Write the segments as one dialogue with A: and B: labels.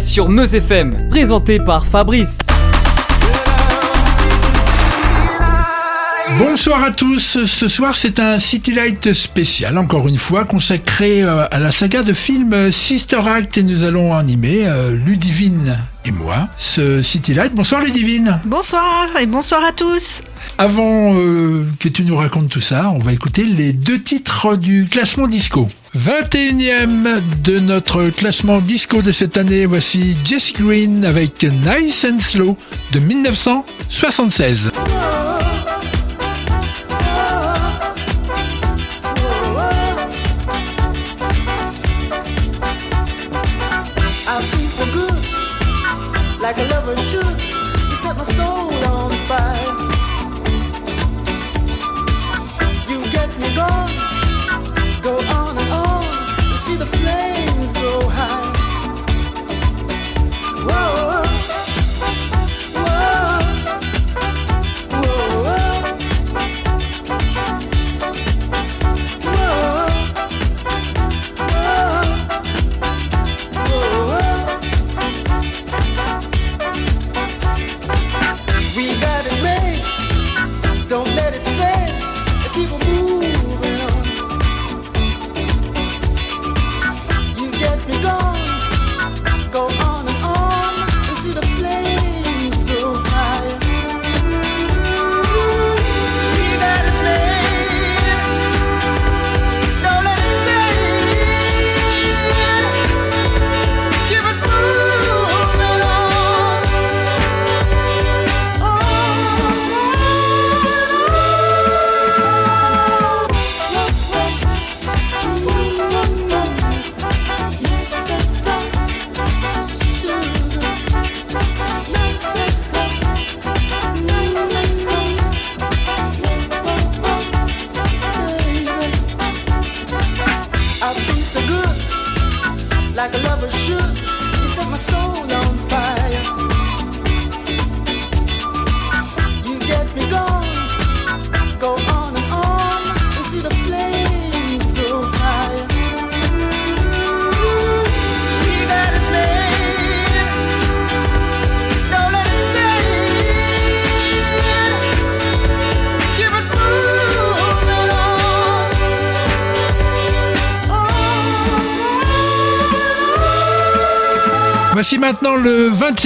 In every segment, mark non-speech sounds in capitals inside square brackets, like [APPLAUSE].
A: Sur Meuse FM, présenté par Fabrice.
B: Bonsoir à tous. Ce soir, c'est un City Light spécial, encore une fois, consacré euh, à la saga de films Sister Act et nous allons animer euh, Ludivine et moi ce City Light. Bonsoir Ludivine.
C: Bonsoir et bonsoir à tous.
B: Avant euh, que tu nous racontes tout ça, on va écouter les deux titres du classement disco. 21e de notre classement disco de cette année, voici Jesse Green avec Nice and Slow de 1976. Voici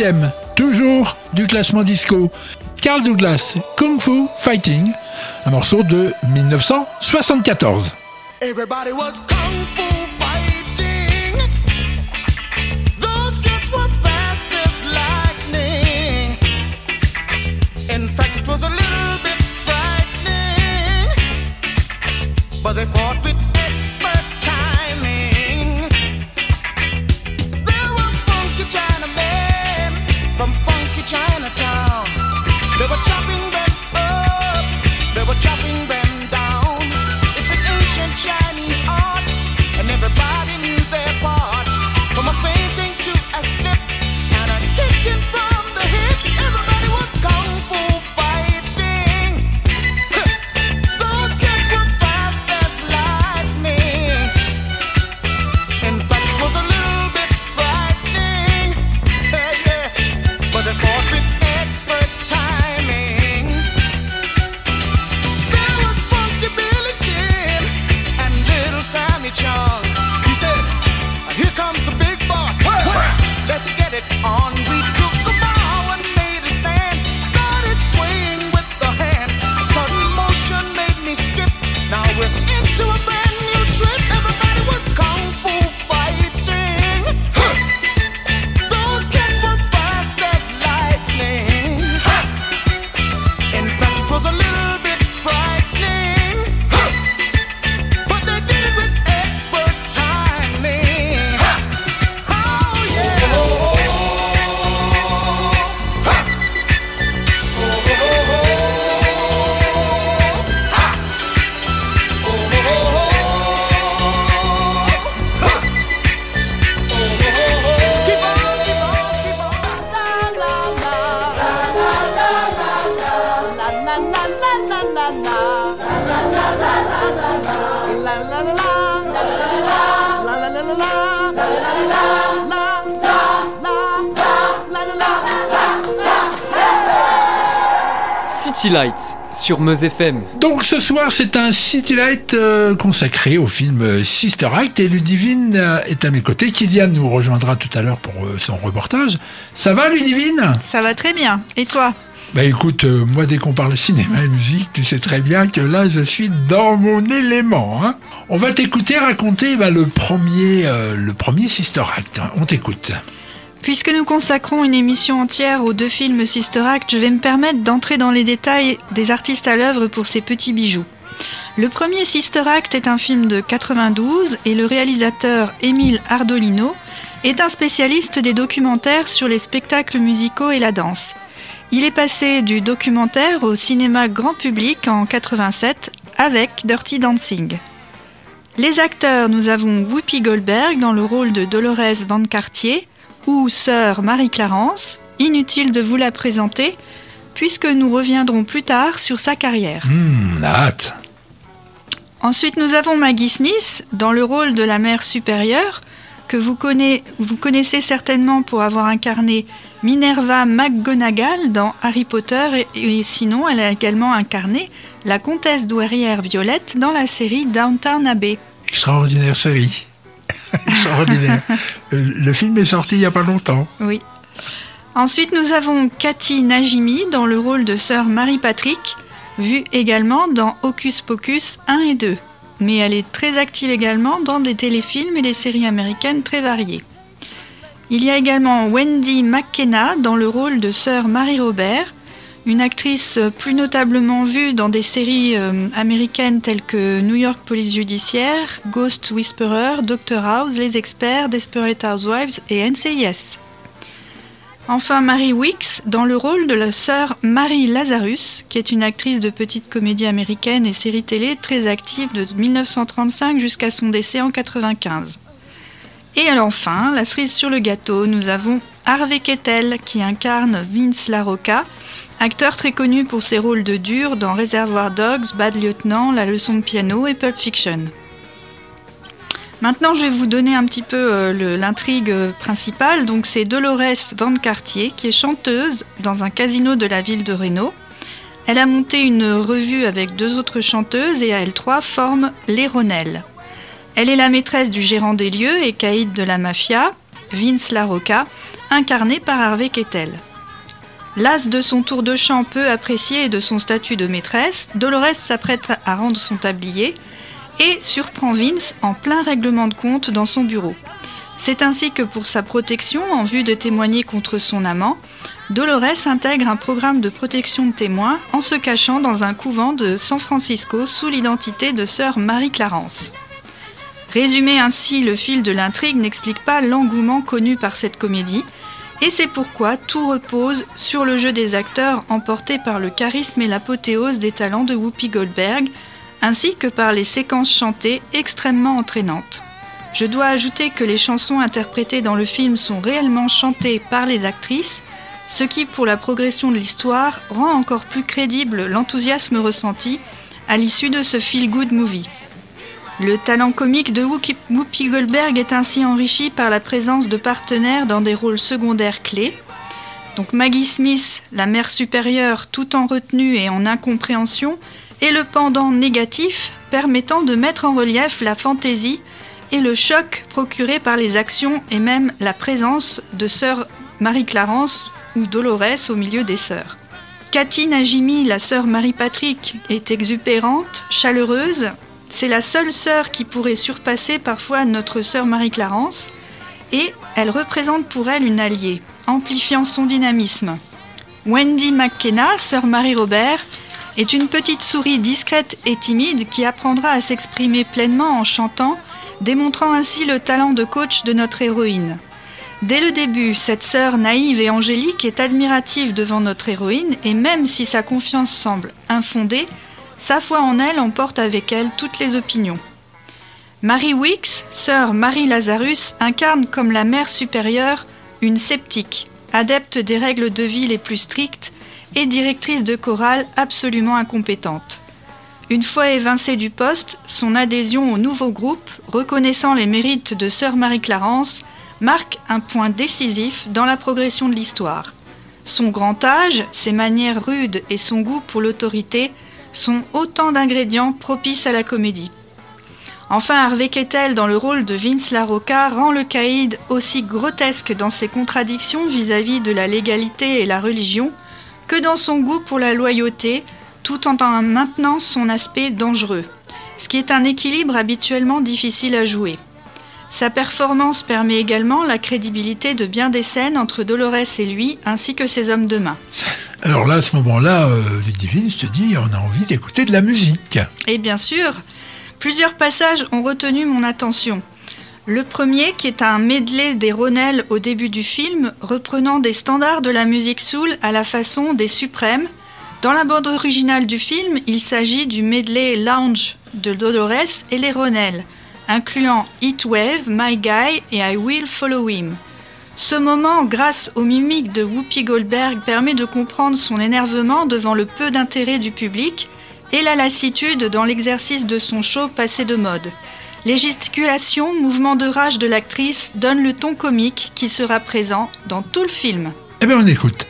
B: le 20e, toujours du classement disco. Carl Douglas, Kung Fu Fighting, un morceau de 1974. Everybody was
A: sur Meuse FM.
D: Donc ce soir, c'est un City Light euh, consacré au film euh, Sister Act et Ludivine euh, est à mes côtés. Kylian nous rejoindra tout à l'heure pour euh, son reportage. Ça va Ludivine?
C: Ça va très bien. Et toi?
D: Bah écoute, euh, moi dès qu'on parle cinéma et musique, tu sais très bien que là je suis dans mon élément. hein. On va t'écouter raconter bah, le, premier, euh, le premier Sister Act. On t'écoute.
C: Puisque nous consacrons une émission entière aux deux films Sister Act, je vais me permettre d'entrer dans les détails des artistes à l'œuvre pour ces petits bijoux. Le premier Sister Act est un film de 92 et le réalisateur Émile Ardolino est un spécialiste des documentaires sur les spectacles musicaux et la danse. Il est passé du documentaire au cinéma grand public en 87 avec Dirty Dancing. Les acteurs, nous avons Whoopi Goldberg dans le rôle de Dolores Van Cartier ou sœur Marie-Clarence. Inutile de vous la présenter puisque nous reviendrons plus tard sur sa carrière.
D: Hâte.
C: Ensuite, nous avons Maggie Smith dans le rôle de la mère supérieure, que vous, connaissez, vous connaissez certainement pour avoir incarné Minerva McGonagall dans Harry Potter, et, et sinon, elle a également incarné la comtesse douairière Violette dans la série Downtown Abbey.
D: Extraordinaire série. Extraordinaire. Euh, le film est sorti il n'y a pas longtemps.
C: Oui. Ensuite, nous avons Cathy Najimy dans le rôle de sœur Marie-Patrick, vue également dans Hocus Pocus 1 et 2. Mais elle est très active également dans des téléfilms et des séries américaines très variées. Il y a également Wendy McKenna dans le rôle de sœur Marie-Robert, une actrice plus notablement vue dans des séries euh, américaines telles que New York Police Judiciaire, Ghost Whisperer, Doctor House, Les Experts, Desperate Housewives et NCIS. Enfin, Mary Wicks dans le rôle de la sœur Marie Lazarus, qui est une actrice de petite comédie américaine et série télé très active de 1935 jusqu'à son décès en 95. Et enfin, la cerise sur le gâteau, nous avons Harvey Kettel qui incarne Vince LaRocca, acteur très connu pour ses rôles de dur dans Reservoir Dogs, Bad Lieutenant, La leçon de piano et Pulp Fiction. Maintenant, je vais vous donner un petit peu euh, l'intrigue euh, principale. Donc, c'est Dolores Van Cartier qui est chanteuse dans un casino de la ville de Reno. Elle a monté une revue avec deux autres chanteuses et à elles trois forment les Ronelles. Elle est la maîtresse du gérant des lieux et caïd de la mafia, Vince LaRocca, incarné par Harvey Kettel. Las de son tour de chant peu apprécié et de son statut de maîtresse, Dolores s'apprête à rendre son tablier et surprend Vince en plein règlement de compte dans son bureau. C'est ainsi que pour sa protection, en vue de témoigner contre son amant, Dolores intègre un programme de protection de témoins en se cachant dans un couvent de San Francisco sous l'identité de sœur Marie-Clarence. Résumer ainsi le fil de l'intrigue n'explique pas l'engouement connu par cette comédie, et c'est pourquoi tout repose sur le jeu des acteurs emporté par le charisme et l'apothéose des talents de Whoopi Goldberg, ainsi que par les séquences chantées extrêmement entraînantes. Je dois ajouter que les chansons interprétées dans le film sont réellement chantées par les actrices, ce qui, pour la progression de l'histoire, rend encore plus crédible l'enthousiasme ressenti à l'issue de ce feel-good movie. Le talent comique de Whoopi Goldberg est ainsi enrichi par la présence de partenaires dans des rôles secondaires clés. Donc Maggie Smith, la mère supérieure, tout en retenue et en incompréhension, est le pendant négatif permettant de mettre en relief la fantaisie et le choc procuré par les actions et même la présence de sœur Marie-Clarence ou Dolores au milieu des sœurs. Cathy Najimy, la sœur Marie-Patrick, est exupérante, chaleureuse. C'est la seule sœur qui pourrait surpasser parfois notre sœur Marie-Clarence et elle représente pour elle une alliée, amplifiant son dynamisme. Wendy McKenna, sœur Marie-Robert, est une petite souris discrète et timide qui apprendra à s'exprimer pleinement en chantant, démontrant ainsi le talent de coach de notre héroïne. Dès le début, cette sœur naïve et angélique est admirative devant notre héroïne et même si sa confiance semble infondée, sa foi en elle emporte avec elle toutes les opinions. Mary Wicks, sœur Marie Lazarus, incarne comme la mère supérieure une sceptique, adepte des règles de vie les plus strictes et directrice de chorale absolument incompétente. Une fois évincée du poste, son adhésion au nouveau groupe, reconnaissant les mérites de sœur Marie-Clarence, marque un point décisif dans la progression de l'histoire. Son grand âge, ses manières rudes et son goût pour l'autorité sont autant d'ingrédients propices à la comédie. Enfin, Harvey Keitel dans le rôle de Vince LaRocca rend le caïd aussi grotesque dans ses contradictions vis-à-vis de la légalité et la religion que dans son goût pour la loyauté, tout en maintenant son aspect dangereux, ce qui est un équilibre habituellement difficile à jouer. Sa performance permet également la crédibilité de bien des scènes entre Dolores et lui, ainsi que ses hommes de main.
E: Alors là, à ce moment-là, euh, Ludivine, je te dis, on a envie d'écouter de la musique.
C: Et bien sûr, plusieurs passages ont retenu mon attention. Le premier, qui est un medley des Ronelles au début du film, reprenant des standards de la musique soul à la façon des Suprêmes. Dans la bande originale du film, il s'agit du medley Lounge de Dolores et les Ronelles incluant Heatwave, My Guy et I Will Follow Him. Ce moment, grâce aux mimiques de Whoopi Goldberg, permet de comprendre son énervement devant le peu d'intérêt du public et la lassitude dans l'exercice de son show passé de mode. Les gesticulations, mouvements de rage de l'actrice donnent le ton comique qui sera présent dans tout le film.
E: Eh bien, on écoute.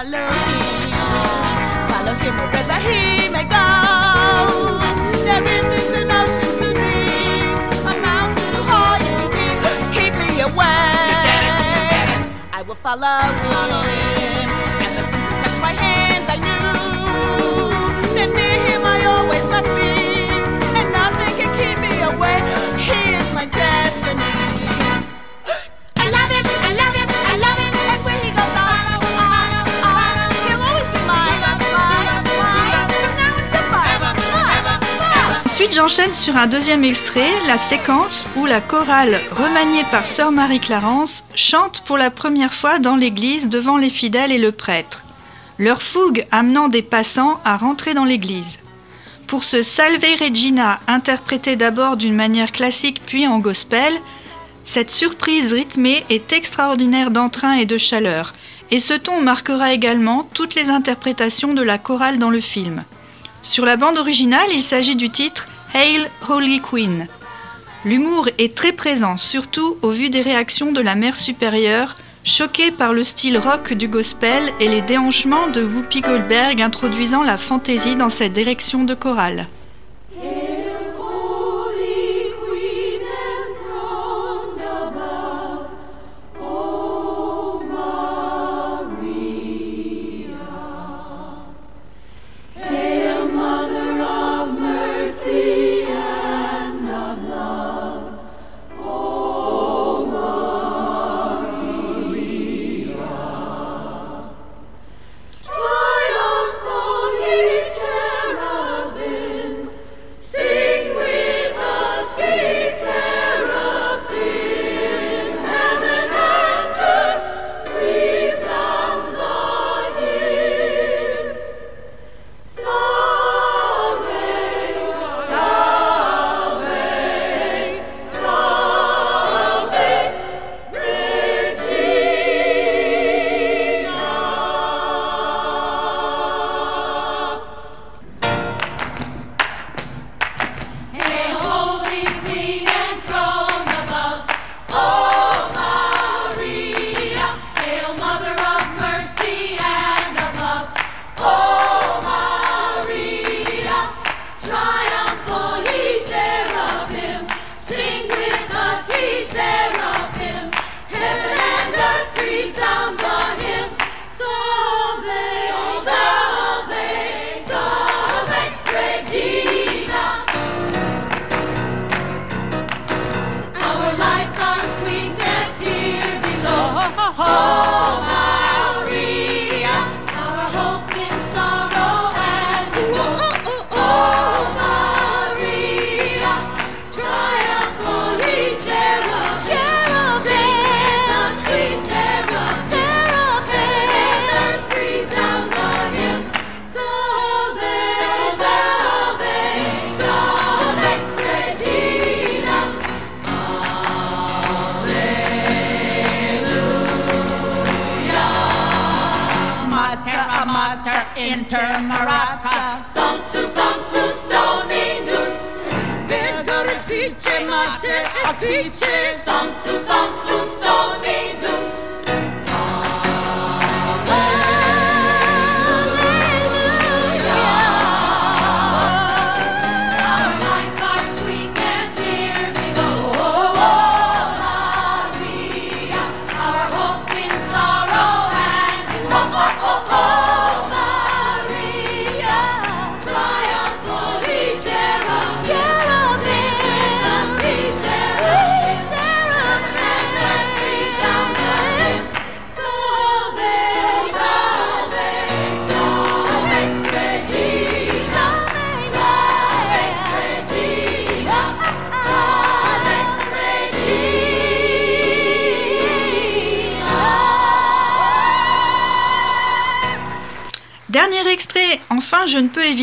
F: Follow him, follow him wherever he may go. There isn't an ocean too deep, a mountain too high, you can keep me away. I will follow him, and since he touched my hands, I knew that near him I always must be, and nothing can keep me away. He is my destiny.
C: J'enchaîne sur un deuxième extrait, la séquence où la chorale, remaniée par Sœur Marie-Clarence, chante pour la première fois dans l'église devant les fidèles et le prêtre. Leur fougue amenant des passants à rentrer dans l'église. Pour ce Salve Regina, interprété d'abord d'une manière classique puis en gospel, cette surprise rythmée est extraordinaire d'entrain et de chaleur, et ce ton marquera également toutes les interprétations de la chorale dans le film. Sur la bande originale, il s'agit du titre Hail Holy Queen. L'humour est très présent, surtout au vu des réactions de la mère supérieure, choquée par le style rock du gospel et les déhanchements de Whoopi Goldberg introduisant la fantaisie dans cette direction de chorale.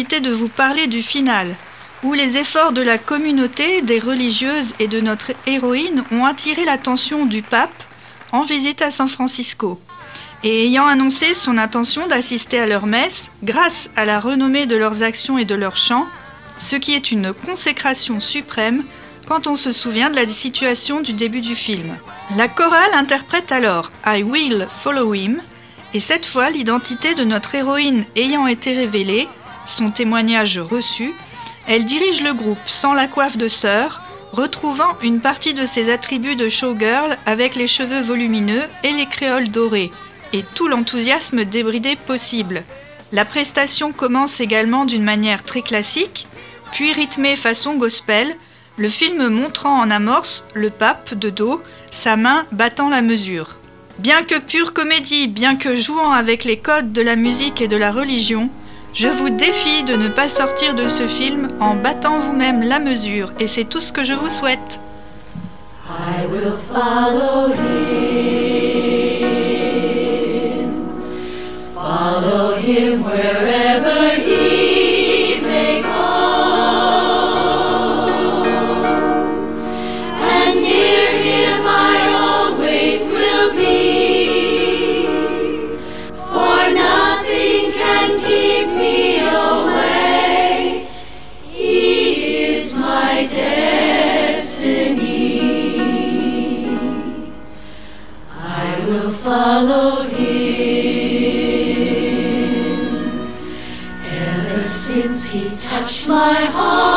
C: De vous parler du final, où les efforts de la communauté, des religieuses et de notre héroïne ont attiré l'attention du pape en visite à San Francisco. Et ayant annoncé son intention d'assister à leur messe, grâce à la renommée de leurs actions et de leurs chants, ce qui est une consécration suprême quand on se souvient de la situation du début du film. La chorale interprète alors I Will Follow Him, et cette fois l'identité de notre héroïne ayant été révélée, son témoignage reçu, elle dirige le groupe sans la coiffe de sœur, retrouvant une partie de ses attributs de showgirl avec les cheveux volumineux et les créoles dorées, et tout l'enthousiasme débridé possible. La prestation commence également d'une manière très classique, puis rythmée façon gospel, le film montrant en amorce le pape de dos, sa main battant la mesure. Bien que pure comédie, bien que jouant avec les codes de la musique et de la religion, je vous défie de ne pas sortir de ce film en battant vous-même la mesure, et c'est tout ce que je vous souhaite.
G: Ever since he touched my heart,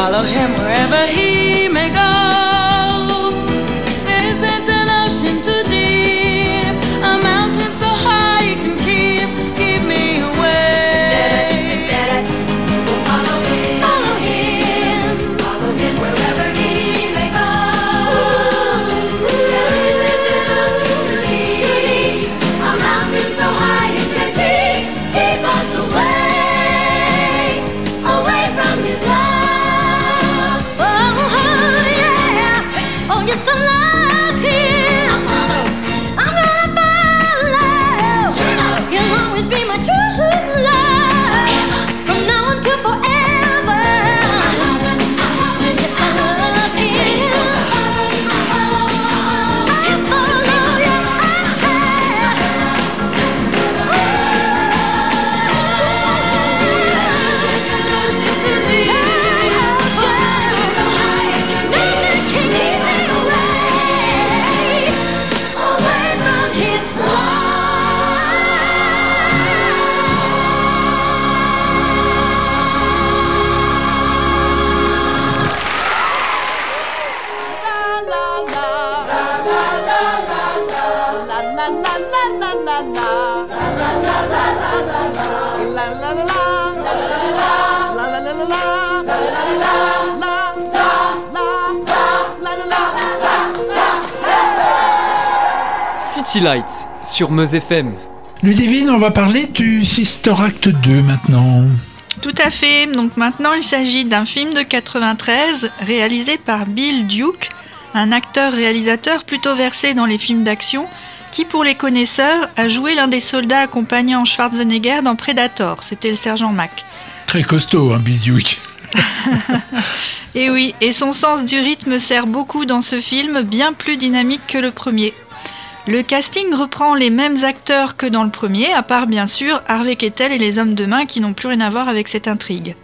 E: Follow him wherever he
A: City Light sur Meuse FM.
D: Ludivine, on va parler du Sister Act 2 maintenant.
C: Tout à fait. Donc maintenant, il s'agit d'un film de 93 réalisé par Bill Duke, un acteur-réalisateur plutôt versé dans les films d'action, qui, pour les connaisseurs, a joué l'un des soldats accompagnant Schwarzenegger dans Predator. C'était le sergent Mac.
D: Très costaud, hein, Bill Duke. [LAUGHS]
C: Et oui, et son sens du rythme sert beaucoup dans ce film, bien plus dynamique que le premier. Le casting reprend les mêmes acteurs que dans le premier, à part bien sûr Harvey Keitel et les hommes de main qui n'ont plus rien à voir avec cette intrigue.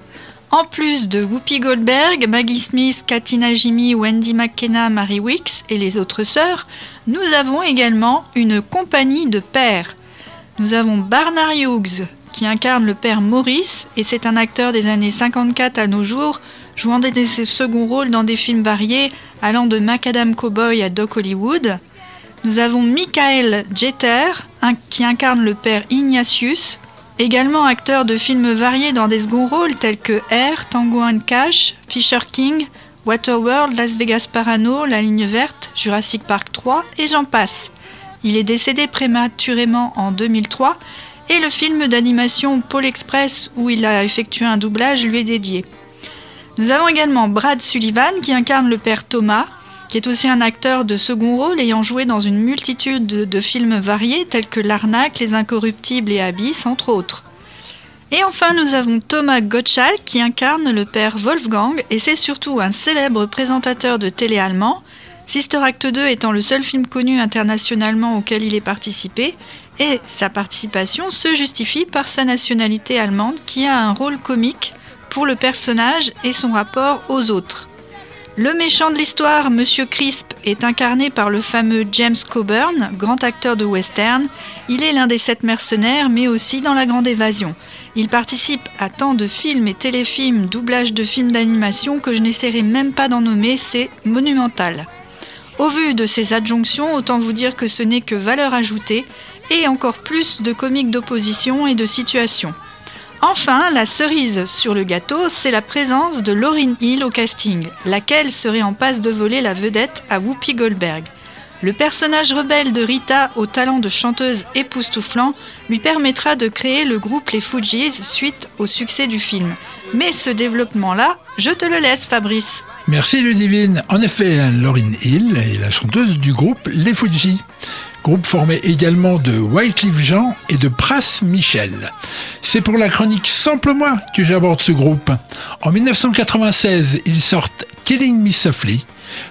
C: En plus de Whoopi Goldberg, Maggie Smith, Katina Jimmy, Wendy McKenna, Mary Wicks et les autres sœurs, nous avons également une compagnie de pères. Nous avons Barnard Hughes, qui incarne le père Maurice, et c'est un acteur des années 54 à nos jours, jouant des des seconds rôles dans des films variés, allant de Macadam Cowboy à Doc Hollywood. Nous avons Michael Jeter, qui incarne le père Ignatius, également acteur de films variés dans des seconds rôles tels que Air, Tango and Cash, Fisher King, Waterworld, Las Vegas Parano, La Ligne Verte, Jurassic Park 3 et j'en passe. Il est décédé prématurément en 2003 et le film d'animation Pôle Express où il a effectué un doublage lui est dédié. Nous avons également Brad Sullivan qui incarne le père Thomas, qui est aussi un acteur de second rôle ayant joué dans une multitude de, films variés tels que L'Arnaque, Les Incorruptibles et Abyss, entre autres. Et enfin, nous avons Thomas Gottschalk qui incarne le père Wolfgang et c'est surtout un célèbre présentateur de télé allemand, Sister Act 2 étant le seul film connu internationalement auquel il est participé, et sa participation se justifie par sa nationalité allemande qui a un rôle comique pour le personnage et son rapport aux autres. Le méchant de l'histoire, Monsieur Crisp, est incarné par le fameux James Coburn, grand acteur de western. Il est l'un des sept mercenaires, mais aussi dans La Grande Évasion. Il participe à tant de films et téléfilms, doublages de films d'animation que je n'essaierai même pas d'en nommer, c'est monumental. Au vu de ces adjonctions, autant vous dire que ce n'est que valeur ajoutée, et encore plus de comiques d'opposition et de situation. Enfin, la cerise sur le gâteau, c'est la présence de Lauryn Hill au casting, laquelle serait en passe de voler la vedette à Whoopi Goldberg. Le personnage rebelle de Rita, au talent de chanteuse époustouflant, lui permettra de créer le groupe Les Fujis suite au succès du film. Mais ce développement-là, je te le laisse, Fabrice.
D: Merci Ludivine. En effet, Lauryn Hill est la chanteuse du groupe Les Fuji. Groupe formé également de Wycliffe Jean et de Pras Michel. C'est pour la chronique Sample moi que j'aborde ce groupe. En 1996, ils sortent Killing Me Softly.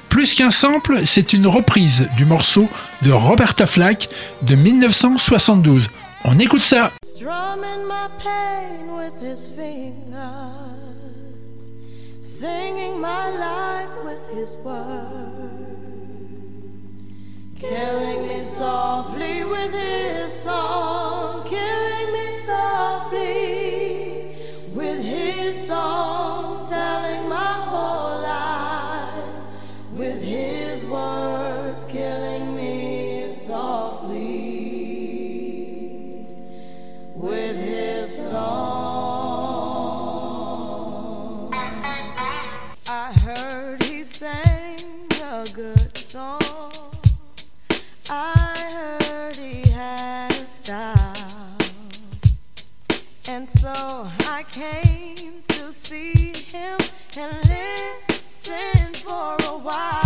D: Plus qu'un sample, c'est une reprise du morceau de Roberta Flack de 1972. On écoute ça.
E: Killing me softly with his song, killing me softly with his song, telling my whole life with his words, killing me softly with his song. I heard he sang a good song. I heard he had a style. And so I came to see him and listen for a while.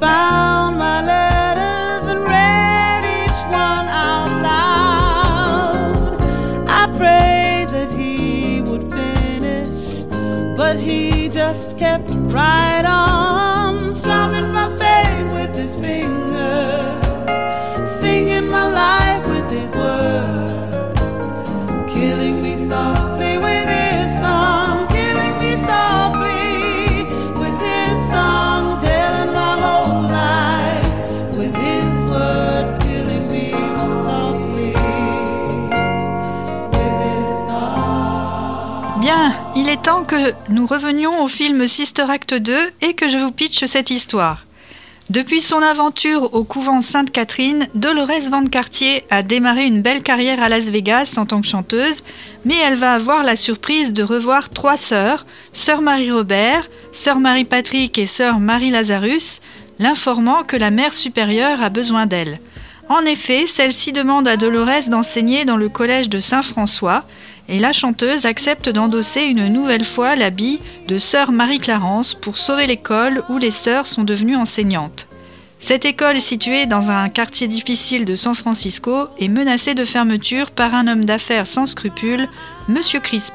E: Found my letters and read each one out loud. I prayed that he would finish, but he just kept right
C: temps que nous revenions au film Sister Act 2 et que je vous pitche cette histoire. Depuis son aventure au couvent Sainte-Catherine, Dolores Van Cartier a démarré une belle carrière à Las Vegas en tant que chanteuse, mais elle va avoir la surprise de revoir trois sœurs, sœur Marie-Robert, sœur Marie-Patrick et sœur Marie-Lazarus, l'informant que la mère supérieure a besoin d'elle. En effet, celle-ci demande à Dolores d'enseigner dans le collège de Saint-François, et la chanteuse accepte d'endosser une nouvelle fois l'habit de sœur Marie-Clarence pour sauver l'école où les sœurs sont devenues enseignantes. Cette école située dans un quartier difficile de San Francisco est menacée de fermeture par un homme d'affaires sans scrupules, Monsieur Crisp.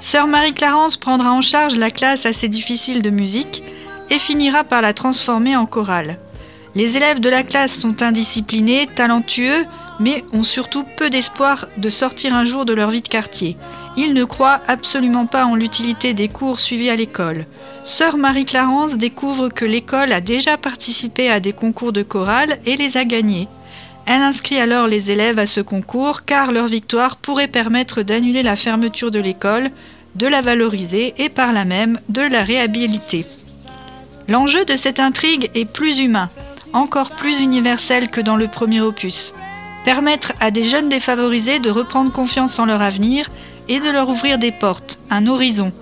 C: Sœur Marie-Clarence prendra en charge la classe assez difficile de musique et finira par la transformer en chorale. Les élèves de la classe sont indisciplinés, talentueux, mais ont surtout peu d'espoir de sortir un jour de leur vie de quartier. Ils ne croient absolument pas en l'utilité des cours suivis à l'école. Sœur Marie-Clarence découvre que l'école a déjà participé à des concours de chorale et les a gagnés. Elle inscrit alors les élèves à ce concours car leur victoire pourrait permettre d'annuler la fermeture de l'école, de la valoriser et par là même de la réhabiliter. L'enjeu de cette intrigue est plus humain, encore plus universel que dans le premier opus. Permettre à des jeunes défavorisés de reprendre confiance en leur avenir et de leur ouvrir des portes, un horizon.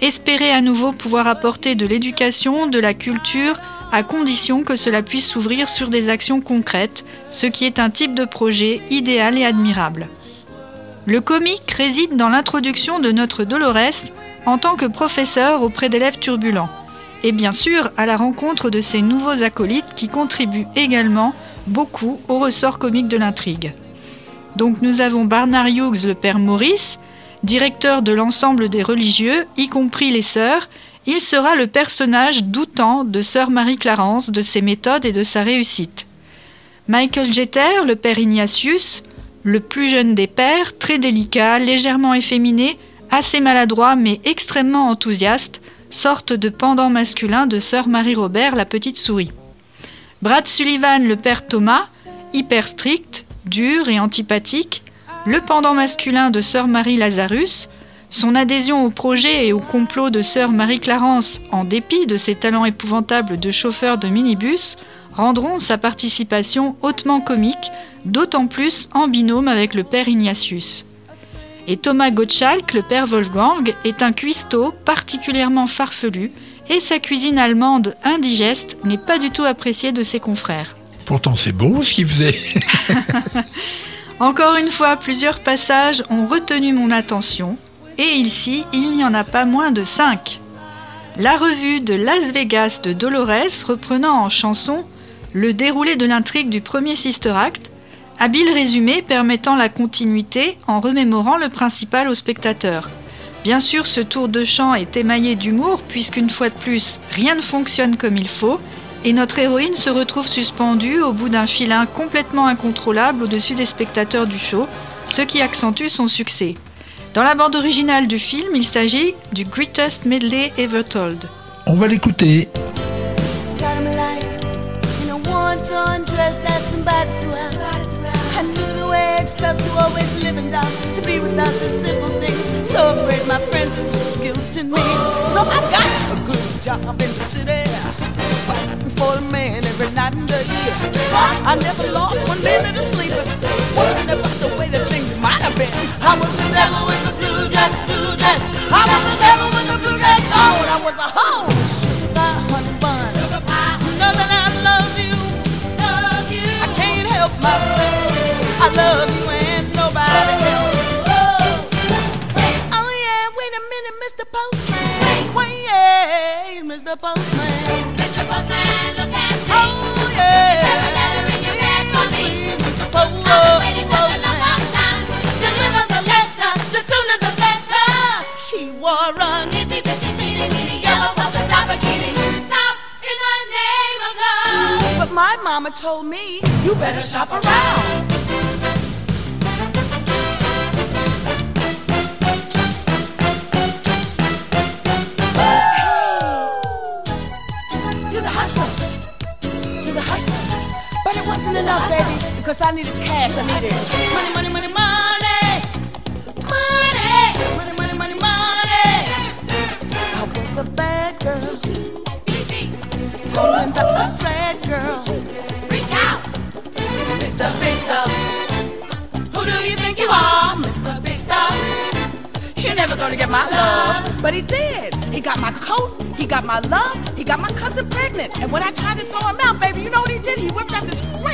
C: Espérer à nouveau pouvoir apporter de l'éducation, de la culture, à condition que cela puisse s'ouvrir sur des actions concrètes, ce qui est un type de projet idéal et admirable. Le comique réside dans l'introduction de notre Dolores en tant que professeur auprès d'élèves turbulents, et bien sûr à la rencontre de ces nouveaux acolytes qui contribuent également beaucoup au ressort comique de l'intrigue. Donc nous avons Barnard Hughes, le père Maurice, directeur de l'ensemble des religieux, y compris les sœurs. Il sera le personnage doutant de sœur Marie-Clarence, de ses méthodes et de sa réussite. Michael Jeter, le père Ignatius, le plus jeune des pères, très délicat, légèrement efféminé, assez maladroit mais extrêmement enthousiaste, sorte de pendant masculin de sœur Marie-Robert, la petite souris. Brad Sullivan, le père Thomas, hyper strict, dur et antipathique, le pendant masculin de sœur Marie Lazarus, son adhésion au projet et au complot de sœur Marie-Clarence, en dépit de ses talents épouvantables de chauffeur de minibus, rendront sa participation hautement comique, d'autant plus en binôme avec le père Ignatius. Et Thomas Gottschalk, le père Wolfgang, est un cuistot particulièrement farfelu et sa cuisine allemande indigeste n'est pas du tout appréciée de ses confrères.
D: Pourtant, c'est beau ce qu'il faisait. [LAUGHS]
C: Encore une fois, plusieurs passages ont retenu mon attention, et ici, il n'y en a pas moins de 5. La revue de Las Vegas de Dolores reprenant en chanson le déroulé de l'intrigue du premier Sister Act, habile résumé permettant la continuité en remémorant le principal au spectateur. Bien sûr, ce tour de chant est émaillé d'humour, puisqu'une fois de plus, rien ne fonctionne comme il faut, et notre héroïne se retrouve suspendue au bout d'un filin complètement incontrôlable au-dessus des spectateurs du show, ce qui accentue son succès. Dans la bande originale du film, il s'agit du Greatest Medley Ever Told.
D: On va l'écouter.
E: A. So afraid my friends would see guilt in me. So I got a good job in the city, fighting for the man every night and day. I never lost one minute of sleep, worrying about the way that things might have been. I was the devil with the blue dress, blue dress. I was the devil with the blue dress. Oh, and I was a hoe. Sugar pie, honey bun. You know that I love you. love you. I can't help myself. I love you Wait, Mr. Postman. Oh yeah. Please, Mr. Po- Postman. Deliver the letter, the sooner the better. She wore a bitty teeny weeny yellow polka dot bikini. Stop in the name of love. But my mama told me you better shop around. Cause I the cash, I needed money, money, money, money. Money, money, money, money, money. I was a bad girl. Told him that I was a sad girl. Freak out, Mr. Big Stuff. Who do you think you are, Mr. Big Stuff? You're never gonna get my love. But he did. He got my coat, he got my love, he got my cousin pregnant. And when I tried to throw him out, baby, you know what he did? He whipped out this great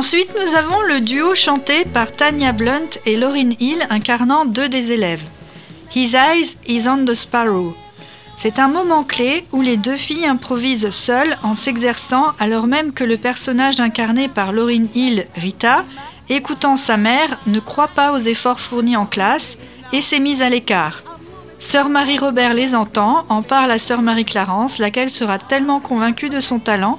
C: Ensuite, nous avons le duo chanté par Tanya Blunt et Lauryn Hill incarnant deux des élèves. His Eyes is on the Sparrow. C'est un moment clé où les deux filles improvisent seules en s'exerçant alors même que le personnage incarné par Lauryn Hill, Rita, écoutant sa mère, ne croit pas aux efforts fournis en classe et s'est mise à l'écart. Sœur Marie-Robert les entend, en parle à Sœur Marie-Clarence, laquelle sera tellement convaincue de son talent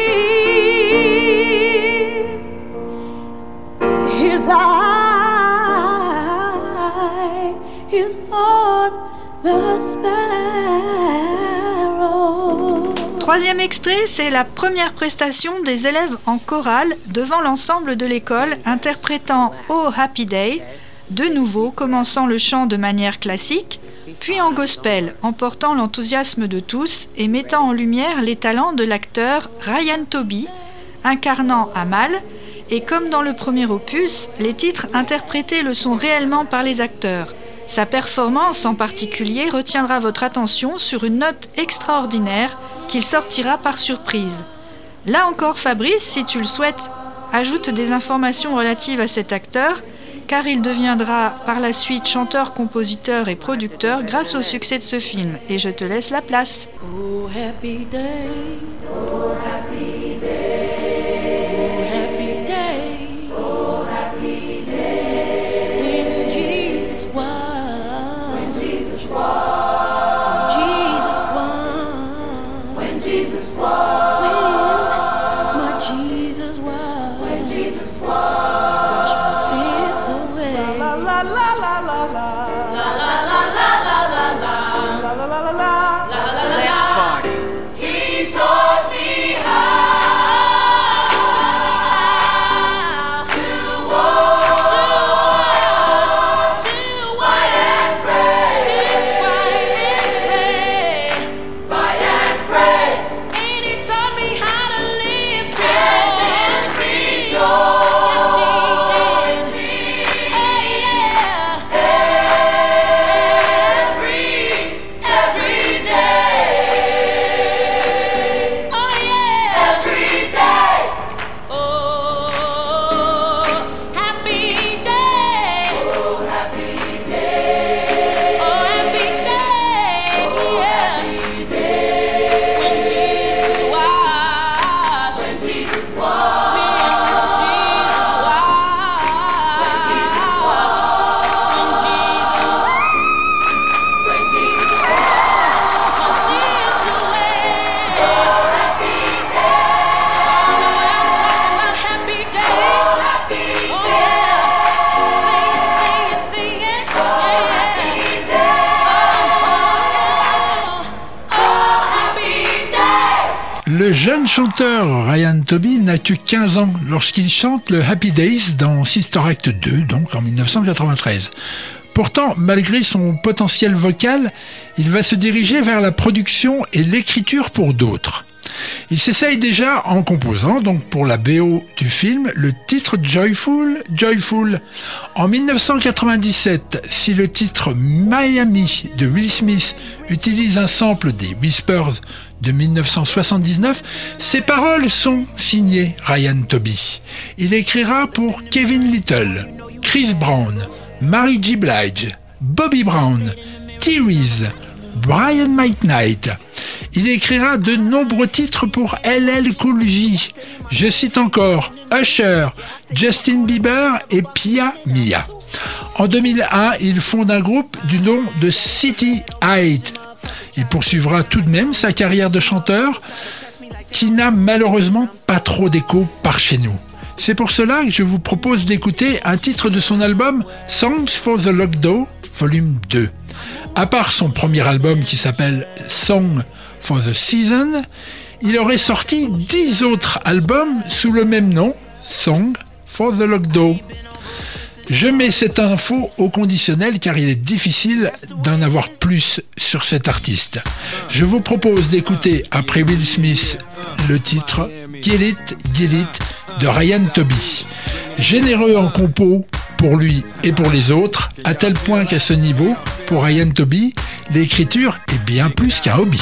C: Troisième extrait, c'est la première prestation des élèves en chorale devant l'ensemble de l'école interprétant Oh Happy Day, de nouveau commençant le chant de manière classique, puis en gospel, emportant l'enthousiasme de tous et mettant en lumière les talents de l'acteur Ryan Toby, incarnant Amal, et comme dans le premier opus, les titres interprétés le sont réellement par les acteurs. Sa performance en particulier retiendra votre attention sur une note extraordinaire qu'il sortira par surprise. Là encore, Fabrice, si tu le souhaites, ajoute des informations relatives à cet acteur, car il deviendra par la suite chanteur, compositeur et producteur grâce au succès de ce film. Et je te laisse la place.
E: Oh. Oh,
D: N'a que 15 ans lorsqu'il chante le Happy Days dans Sister Act 2, donc en 1993. Pourtant, malgré son potentiel vocal, il va se diriger vers la production et l'écriture pour d'autres. Il s'essaye déjà en composant, donc pour la BO du film, le titre Joyful, Joyful. En 1997, si le titre Miami de Will Smith utilise un sample des Whispers de 1979, ses paroles sont Ryan Toby. Il écrira pour Kevin Little, Chris Brown, Mary J. Blige, Bobby Brown, T-Reese, Brian McKnight. Il écrira de nombreux titres pour LL Cool J. Je cite encore Usher, Justin Bieber et Pia Mia. En 2001, il fonde un groupe du nom de City Height. Il poursuivra tout de même sa carrière de chanteur qui n'a malheureusement pas trop d'écho par chez nous. C'est pour cela que je vous propose d'écouter un titre de son album Songs for the Lockdown, volume 2. À part son premier album qui s'appelle Song for the Season, il aurait sorti 10 autres albums sous le même nom, Song for the Lockdown. Je mets cette info au conditionnel car il est difficile d'en avoir plus sur cet artiste. Je vous propose d'écouter après Will Smith le titre Get It, de Ryan Toby. Généreux en compo pour lui et pour les autres, à tel point qu'à ce niveau, pour Ryan Toby, l'écriture est bien plus qu'un hobby.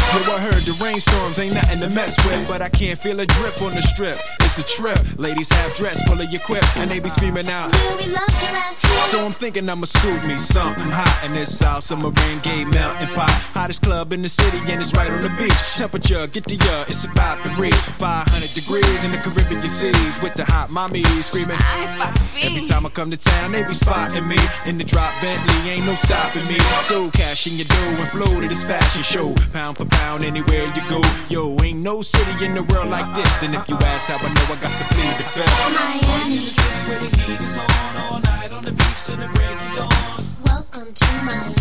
B: Yo, I heard the rainstorms ain't nothing to mess with, but I can't feel a drip on the strip. It's a trip. Ladies have dress full of your quip, and they be screaming out.
E: Will we love your ass here?
B: So I'm thinking I'ma scoop me something hot in this South rain gay melting pot. Hottest club in the city and it's right on the beach. Temperature, get to ya, it's about to reach 500 degrees in the Caribbean seas with the hot mommy screaming. Every time I come to town, they be spotting me in the drop Bentley, ain't no stopping me. So cash in your dough and flow to this fashion show, pound for pound anywhere you go. Yo, ain't no city in the world like this, and if you ask how I know, I got to plead the fifth.
E: Miami.
B: Where the heat is on all night on the beach till the break of dawn.
E: Welcome to Miami.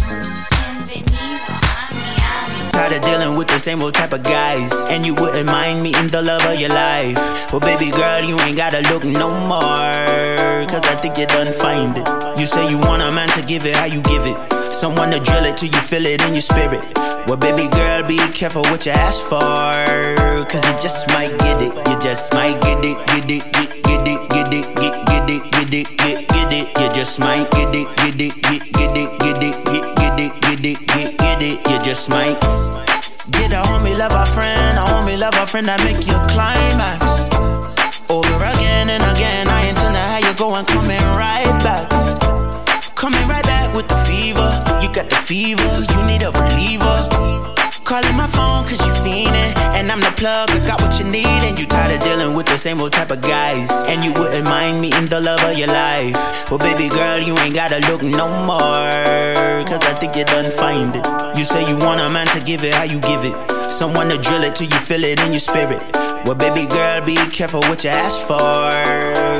E: Bienvenido a Miami.
H: Tired of dealing with the same old type of guys. And you wouldn't mind meeting the love of your life. Well, baby girl, you ain't gotta look no more. Cause I think you done find it. You say you want a man to give it how you give it. Someone to drill it till you feel it in your spirit. Well, baby girl, be careful what you ask for. Cause you just might get it. You just might get it, get it, get, get it, get it, get, get it, get it, get, get it. You just might get it, get it, get, get it, get it, get, get it, get it, get, get it. You just might. Get a homie, love a friend, a homie, love a friend that make you climax. Over again and again, I intend to have you going, coming right back. Coming right back with the fever. You got the fever, you need a reliever. Calling my phone cause you fiendin'. And I'm the plug, I got what you need. And you tired of dealing with the same old type of guys. And you wouldn't mind meeting the love of your life. Well, baby girl, you ain't gotta look no more. Cause I think you done find it. You say you want a man to give it how you give it. Someone to drill it till you feel it in your spirit. Well, baby girl, be careful what you ask for.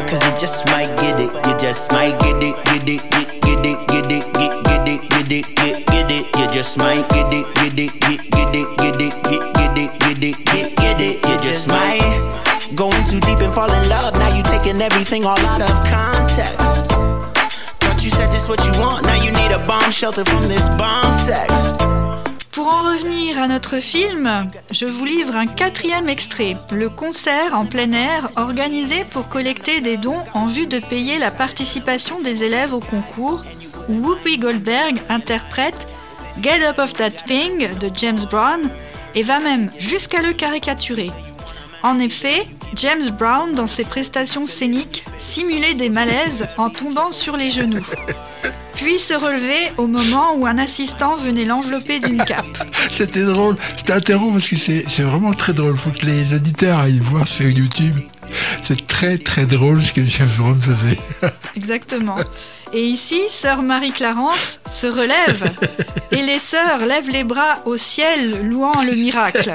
H: Cause you just might get it. You just might get it, get it,
C: Pour en revenir à notre film, je vous livre un quatrième extrait, le concert en plein air organisé pour collecter des dons en vue de payer la participation des élèves au concours, où Whoopi Goldberg interprète Get Up of That Thing de James Brown et va même jusqu'à le caricaturer. En effet, James Brown, dans ses prestations scéniques, simulait des malaises en tombant sur les genoux, puis se relever au moment où un assistant venait l'envelopper d'une cape. [LAUGHS]
D: C'était drôle. C'était interrompu parce que c'est c'est vraiment très drôle. Faut que les auditeurs aillent voir sur YouTube. C'est très très drôle ce que James Brown faisait. [LAUGHS]
C: Exactement. Et ici, sœur Marie-Clarence se relève [LAUGHS] et les sœurs lèvent les bras au ciel louant le miracle.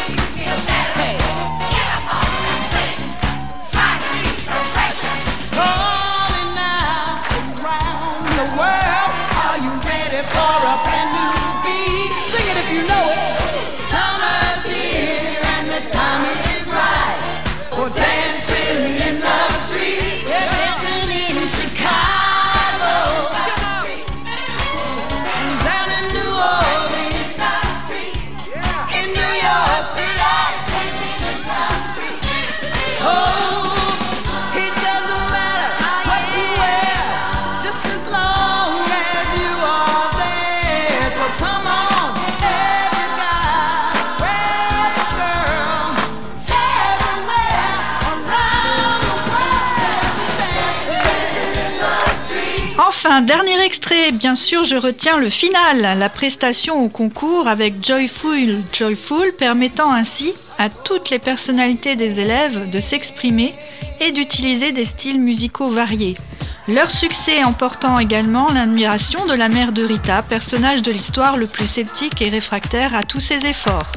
C: Enfin, dernier extrait, bien sûr, je retiens le final, la prestation au concours avec Joyful Joyful, permettant ainsi à toutes les personnalités des élèves de s'exprimer et d'utiliser des styles musicaux variés. Leur succès emportant également l'admiration de la mère de Rita, personnage de l'histoire le plus sceptique et réfractaire à tous ses efforts.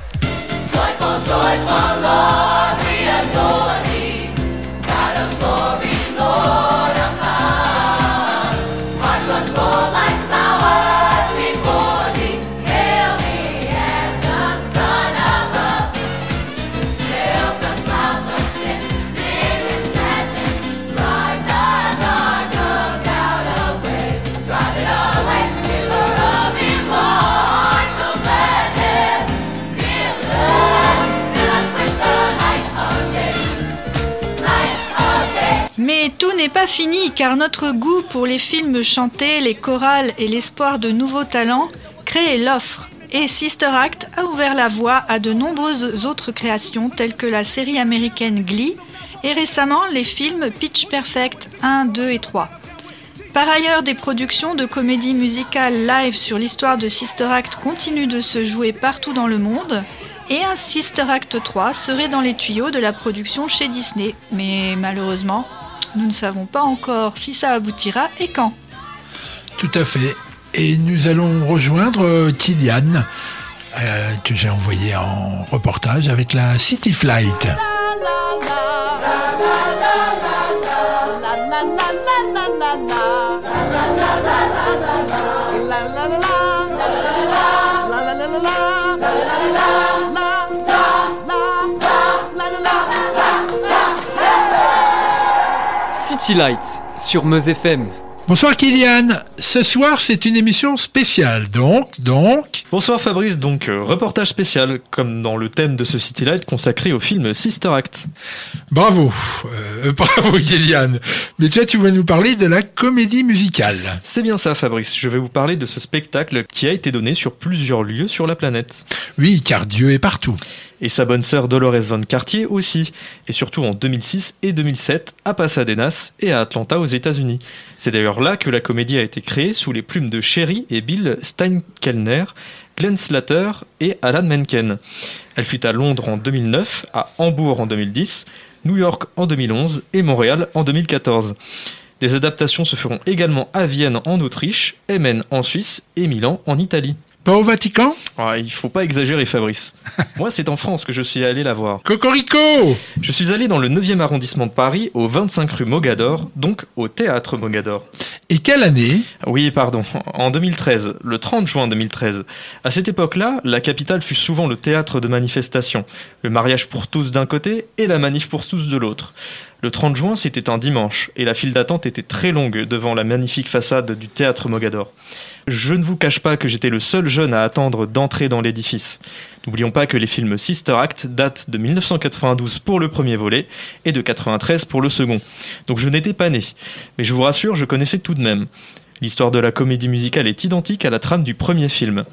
C: Pas fini car notre goût pour les films chantés, les chorales et l'espoir de nouveaux talents crée l'offre. Et Sister Act a ouvert la voie à de nombreuses autres créations telles que la série américaine Glee et récemment les films Pitch Perfect 1, 2 et 3. Par ailleurs, des productions de comédies musicales live sur l'histoire de Sister Act continuent de se jouer partout dans le monde et un Sister Act 3 serait dans les tuyaux de la production chez Disney. Mais malheureusement, nous ne savons pas encore si ça aboutira et quand.
D: Tout à fait. Et nous allons rejoindre euh, Kylian, euh, que j'ai envoyé en reportage avec la City Flight.
E: La la la la
A: City Light sur Meuse FM.
D: Bonsoir Kylian. Ce soir, c'est une émission spéciale. Donc, donc,
I: Bonsoir Fabrice, donc euh, reportage spécial, comme dans le thème de ce City Light consacré au film Sister Act.
D: bravo. Euh, [LAUGHS] bravo Kylian. Mais toi, tu vas nous parler de la comédie musicale.
I: C'est bien ça Fabrice, je vais vous parler de ce spectacle qui a été donné sur plusieurs lieux sur la planète.
D: Oui, car Dieu est partout.
I: Et sa bonne sœur Dolores Von Cartier aussi, et surtout en 2006 et 2007 à Pasadenas et à Atlanta aux États-Unis. C'est d'ailleurs là que la comédie a été créée sous les plumes de Sherry et Bill Steinkellner, Glenn Slater et Alan Menken. Elle fut à Londres en 2009, à Hambourg en 2010, New York en 2011 et Montréal en 2014. Des adaptations se feront également à Vienne en Autriche, Emmen en Suisse et Milan en Italie.
D: Pas au Vatican?
I: Ah, il faut pas exagérer Fabrice. [LAUGHS] Moi c'est en France que je suis allé la voir.
D: Cocorico
I: Je suis allé dans le 9e arrondissement de Paris, au 25 rue Mogador, donc au théâtre Mogador.
D: Et quelle année?
I: Oui, pardon, [LAUGHS] en 2013, le 30 juin 2013. À cette époque-là, la capitale fut souvent le théâtre de manifestations. Le mariage pour tous d'un côté et la manif pour tous de l'autre. Le 30 juin, c'était un dimanche, et la file d'attente était très longue devant la magnifique façade du théâtre Mogador. Je ne vous cache pas que j'étais le seul jeune à attendre d'entrer dans l'édifice. N'oublions pas que les films Sister Act datent de 1992 pour le premier volet et de 93 pour le second. Donc je n'étais pas né. Mais je vous rassure, je connaissais tout de même. L'histoire de la comédie musicale est identique à la trame du premier film.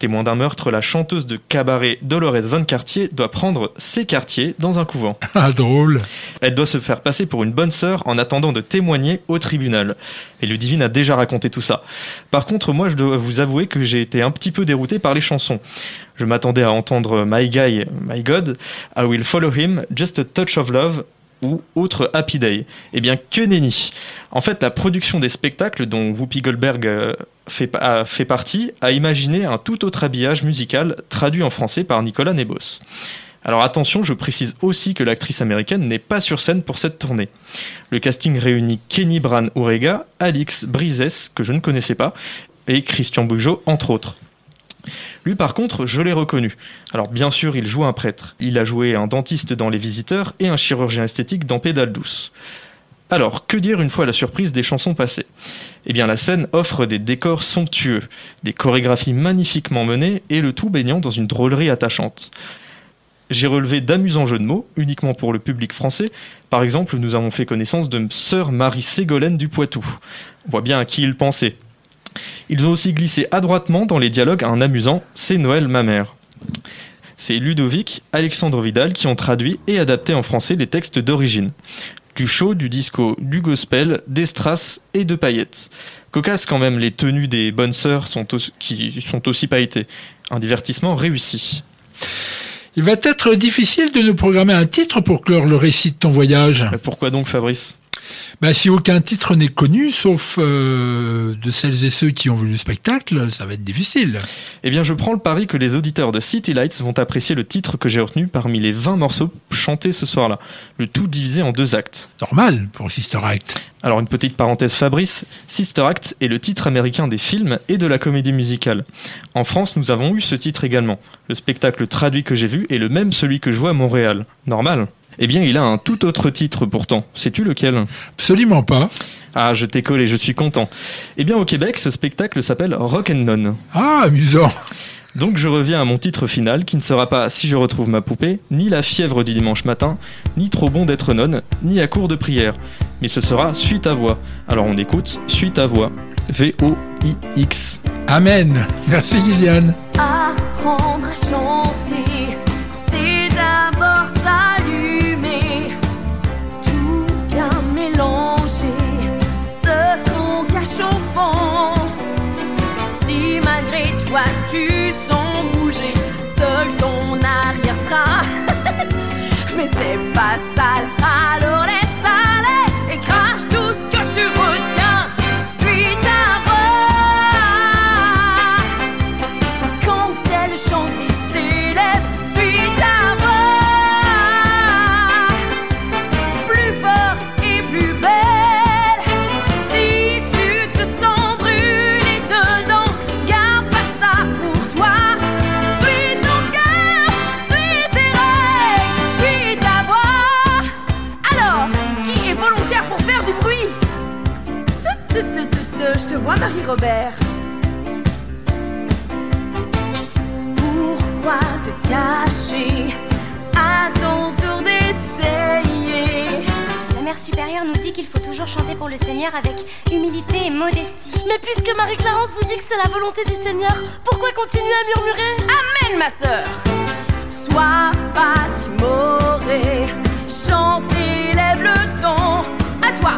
I: Témoin d'un meurtre, la chanteuse de cabaret Dolores Van Cartier doit prendre ses quartiers dans un couvent. [LAUGHS]
D: Ah, drôle.
I: Elle doit se faire passer pour une bonne sœur en attendant de témoigner au tribunal. Et Ludivine a déjà raconté tout ça. Par contre, moi, je dois vous avouer que j'ai été un petit peu dérouté par les chansons. Je m'attendais à entendre My Guy, My God, I Will Follow Him, Just a Touch of Love ou autre Happy Day. Eh bien, que nenni En fait, la production des spectacles dont Whoopi Goldberg euh, fait, partie a imaginé un tout autre habillage musical traduit en français par Nicolas Nebos. Alors attention, je précise aussi que l'actrice américaine n'est pas sur scène pour cette tournée. Le casting réunit Kenny Bran Urega, Alix Brises, que je ne connaissais pas, et Christian Bougeot, entre autres. Lui, par contre, je l'ai reconnu. Alors, bien sûr, il joue un prêtre. Il a joué un dentiste dans Les Visiteurs et un chirurgien esthétique dans Pédale douce. Alors, que dire une fois la surprise des chansons passées? Eh bien, la scène offre des décors somptueux, des chorégraphies magnifiquement menées et le tout baignant dans une drôlerie attachante. J'ai relevé d'amusants jeux de mots, uniquement pour le public français. Par exemple, nous avons fait connaissance de sœur Marie Ségolène du Poitou. On voit bien à qui il pensait. Ils ont aussi glissé adroitement dans les dialogues un amusant C'est Noël ma mère. C'est Ludovic, Alexandre Vidal qui ont traduit et adapté en français les textes d'origine. Du show, du disco, du gospel, des strass et de paillettes. Cocasse quand même, les tenues des bonnes sœurs sont aussi, qui sont aussi pailletées. Un divertissement réussi.
D: Il va être difficile de nous programmer un titre pour clore le récit de ton voyage.
I: Mais pourquoi donc Fabrice?
D: Bah, si aucun titre n'est connu, sauf euh, de celles et ceux qui ont vu le spectacle, ça va être difficile.
I: Eh bien, je prends le pari que les auditeurs de City Lights vont apprécier le titre que j'ai retenu parmi les 20 morceaux chantés ce soir-là. Le tout divisé en deux actes.
D: Normal pour Sister Act.
I: Alors, une petite parenthèse Fabrice, Sister Act est le titre américain des films et de la comédie musicale. En France, nous avons eu ce titre également. Le spectacle traduit que j'ai vu est le même celui que je vois à Montréal. Normal Eh bien, il a un tout autre titre pourtant. Sais-tu lequel?
D: Absolument pas.
I: Ah, je t'ai collé, je suis content. Eh bien, au Québec, ce spectacle s'appelle Rock and None.
D: Ah, amusant.
I: Donc je reviens à mon titre final qui ne sera pas Si je retrouve ma poupée, ni la fièvre du dimanche matin, ni trop bon d'être nonne, ni à court de prière. Mais ce sera Suite à voix. Alors on écoute Suite à voix. V-O-I-X.
D: Amen. Merci Gillian.
E: Apprendre à chanter, c'est d'abord s'allumer, ce qu'on cache au fond. Si malgré toi tu sens bouger, seul ton arrière-train, [LAUGHS] mais c'est pas sale, Marie-Robert Pourquoi te cacher à ton tour d'essayer?
J: La mère supérieure nous dit qu'il faut toujours chanter pour le Seigneur avec humilité et modestie.
E: Mais puisque Marie-Clarence vous dit que c'est la volonté du Seigneur, pourquoi continuer à murmurer? Amen, ma sœur. Sois pas timoré, chante et lève le ton. À toi.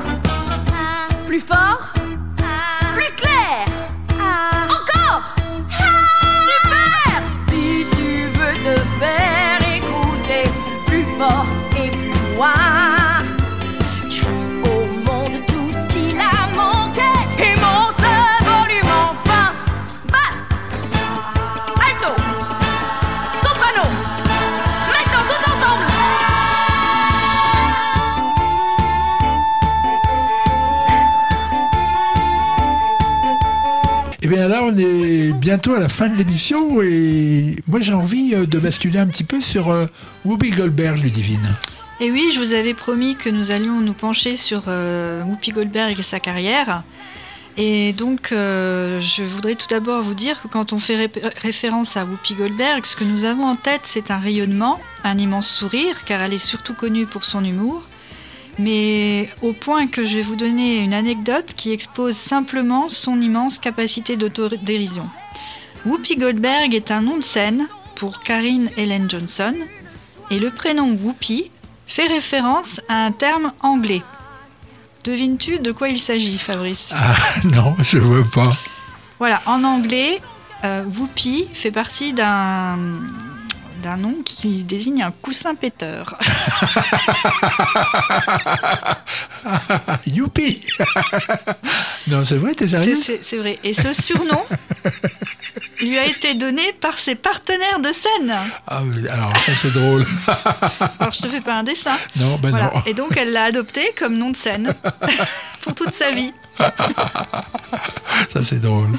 E: Plus fort
D: on est bientôt à la fin de l'émission et moi j'ai envie euh, de basculer un petit peu sur euh, Whoopi Goldberg, Ludivine.
C: Et oui, je vous avais promis que nous allions nous pencher sur euh, Whoopi Goldberg et sa carrière. Et donc, euh, je voudrais tout d'abord vous dire que quand on fait ré- référence à Whoopi Goldberg, ce que nous avons en tête, c'est un rayonnement, un immense sourire, car elle est surtout connue pour son humour. Mais au point que je vais vous donner une anecdote qui expose simplement son immense capacité d'autodérision. Whoopi Goldberg est un nom de scène pour Karine Ellen Johnson, et le prénom Whoopi fait référence à un terme anglais. Devines-tu de quoi il s'agit, Fabrice?
D: Ah [LAUGHS] non, je vois pas.
C: Voilà, en anglais, euh, Whoopi fait partie d'un d'un nom qui désigne un coussin péteur. [LAUGHS]
D: Youpi Non, c'est vrai, t'es sérieux?
C: C'est vrai. Et ce surnom [LAUGHS] lui a été donné par ses partenaires de scène.
D: Ah, alors ça c'est drôle. [LAUGHS]
C: Alors je te fais pas un dessin.
D: Non, ben
C: Voilà.
D: non.
C: Et donc elle l'a adopté comme nom de scène pour toute sa vie. [LAUGHS]
D: Ça c'est drôle.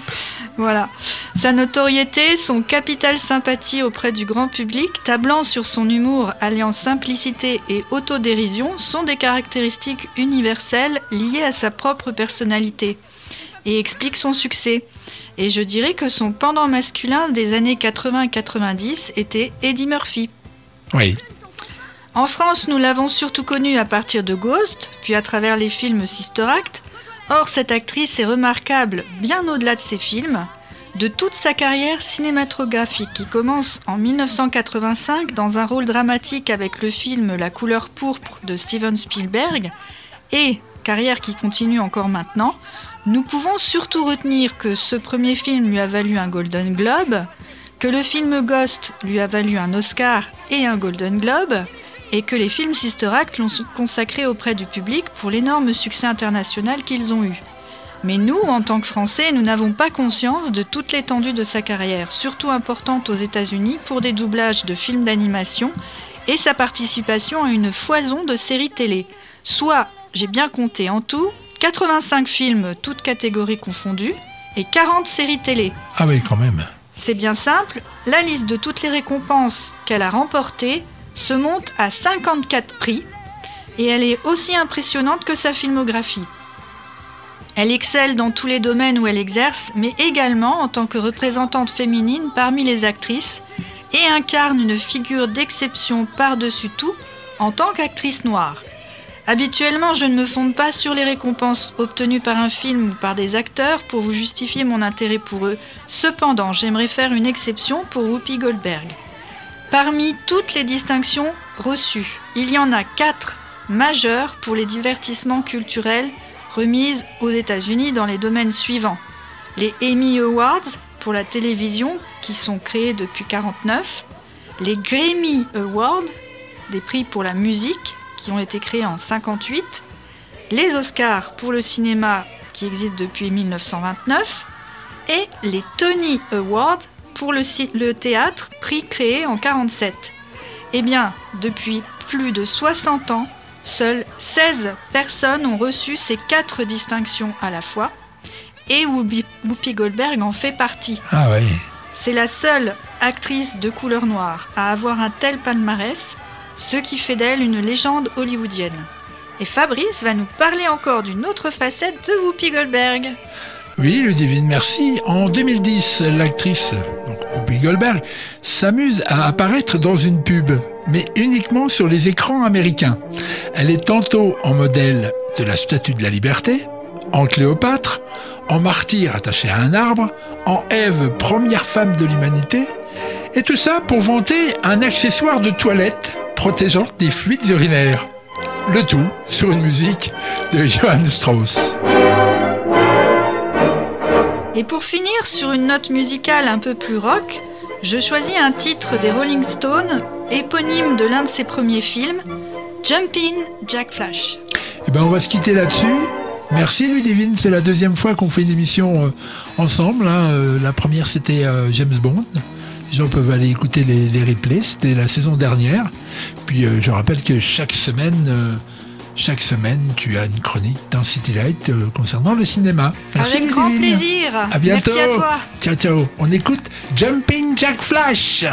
C: Voilà. Sa notoriété, son capital sympathie auprès du grand public, tablant sur son humour alliant simplicité et autodérision, sont des caractéristiques universelles liées à sa propre personnalité et expliquent son succès. Et je dirais que son pendant masculin des années 80 et 90 était Eddie Murphy.
D: Oui.
C: En France, nous l'avons surtout connue à partir de Ghost, puis à travers les films Sister Act. Or, cette actrice est remarquable bien au-delà de ses films, de toute sa carrière cinématographique qui commence en 1985 dans un rôle dramatique avec le film La couleur pourpre de Steven Spielberg et carrière qui continue encore maintenant. Nous pouvons surtout retenir que ce premier film lui a valu un Golden Globe, que le film Ghost lui a valu un Oscar et un Golden Globe, et que les films Sister Act l'ont consacré auprès du public pour l'énorme succès international qu'ils ont eu. Mais nous, en tant que Français, nous n'avons pas conscience de toute l'étendue de sa carrière, surtout importante aux États-Unis pour des doublages de films d'animation et sa participation à une foison de séries télé. Soit, j'ai bien compté en tout, 85 films, toutes catégories confondues, et 40 séries télé.
D: Ah oui, quand même.
C: C'est bien simple, la liste de toutes les récompenses qu'elle a remportées se monte à 54 prix et elle est aussi impressionnante que sa filmographie. Elle excelle dans tous les domaines où elle exerce, mais également en tant que représentante féminine parmi les actrices et incarne une figure d'exception par-dessus tout en tant qu'actrice noire. Habituellement, je ne me fonde pas sur les récompenses obtenues par un film ou par des acteurs pour vous justifier mon intérêt pour eux. Cependant, j'aimerais faire une exception pour Whoopi Goldberg. Parmi toutes les distinctions reçues, il y en a quatre majeures pour les divertissements culturels remises aux États-Unis dans les domaines suivants. Les Emmy Awards pour la télévision qui sont créés depuis 49, les Grammy Awards, des prix pour la musique qui ont été créés en 58, les Oscars pour le cinéma qui existent depuis 1929 et les Tony Awards pour le, théâtre, prix créé en 47. Eh bien, depuis plus de 60 ans, seules 16 personnes ont reçu ces quatre distinctions à la fois, et Whoopi Whoopi Goldberg en fait partie.
D: Ah oui.
C: C'est la seule actrice de couleur noire à avoir un tel palmarès, ce qui fait d'elle une légende hollywoodienne. Et Fabrice va nous parler encore d'une autre facette de Whoopi Goldberg.
D: Oui, Ludivine, merci. En 2010, l'actrice Whoopi Goldberg s'amuse à apparaître dans une pub, mais uniquement sur les écrans américains. Elle est tantôt en modèle de la Statue de la Liberté, en Cléopâtre, en martyr attaché à un arbre, en Ève, première femme de l'humanité, et tout ça pour vanter un accessoire de toilette protégeant des fluides urinaires. Le tout sur une musique de Johann Strauss.
C: Et pour finir sur une note musicale un peu plus rock, je choisis un titre des Rolling Stones, éponyme de l'un de ses premiers films, Jumpin' Jack Flash.
D: Eh ben, on va se quitter là-dessus. Merci Ludivine, c'est la deuxième fois qu'on fait une émission euh, ensemble. hein. Euh, la première c'était euh, James Bond. Les gens peuvent aller écouter les, replays, c'était la saison dernière. Puis je rappelle que chaque semaine, chaque semaine, tu as une chronique dans City Light euh, concernant le cinéma. Merci
C: Avec grand plaisir.
D: À bientôt.
C: Merci à toi.
D: Ciao ciao. On écoute Jumping Jack Flash.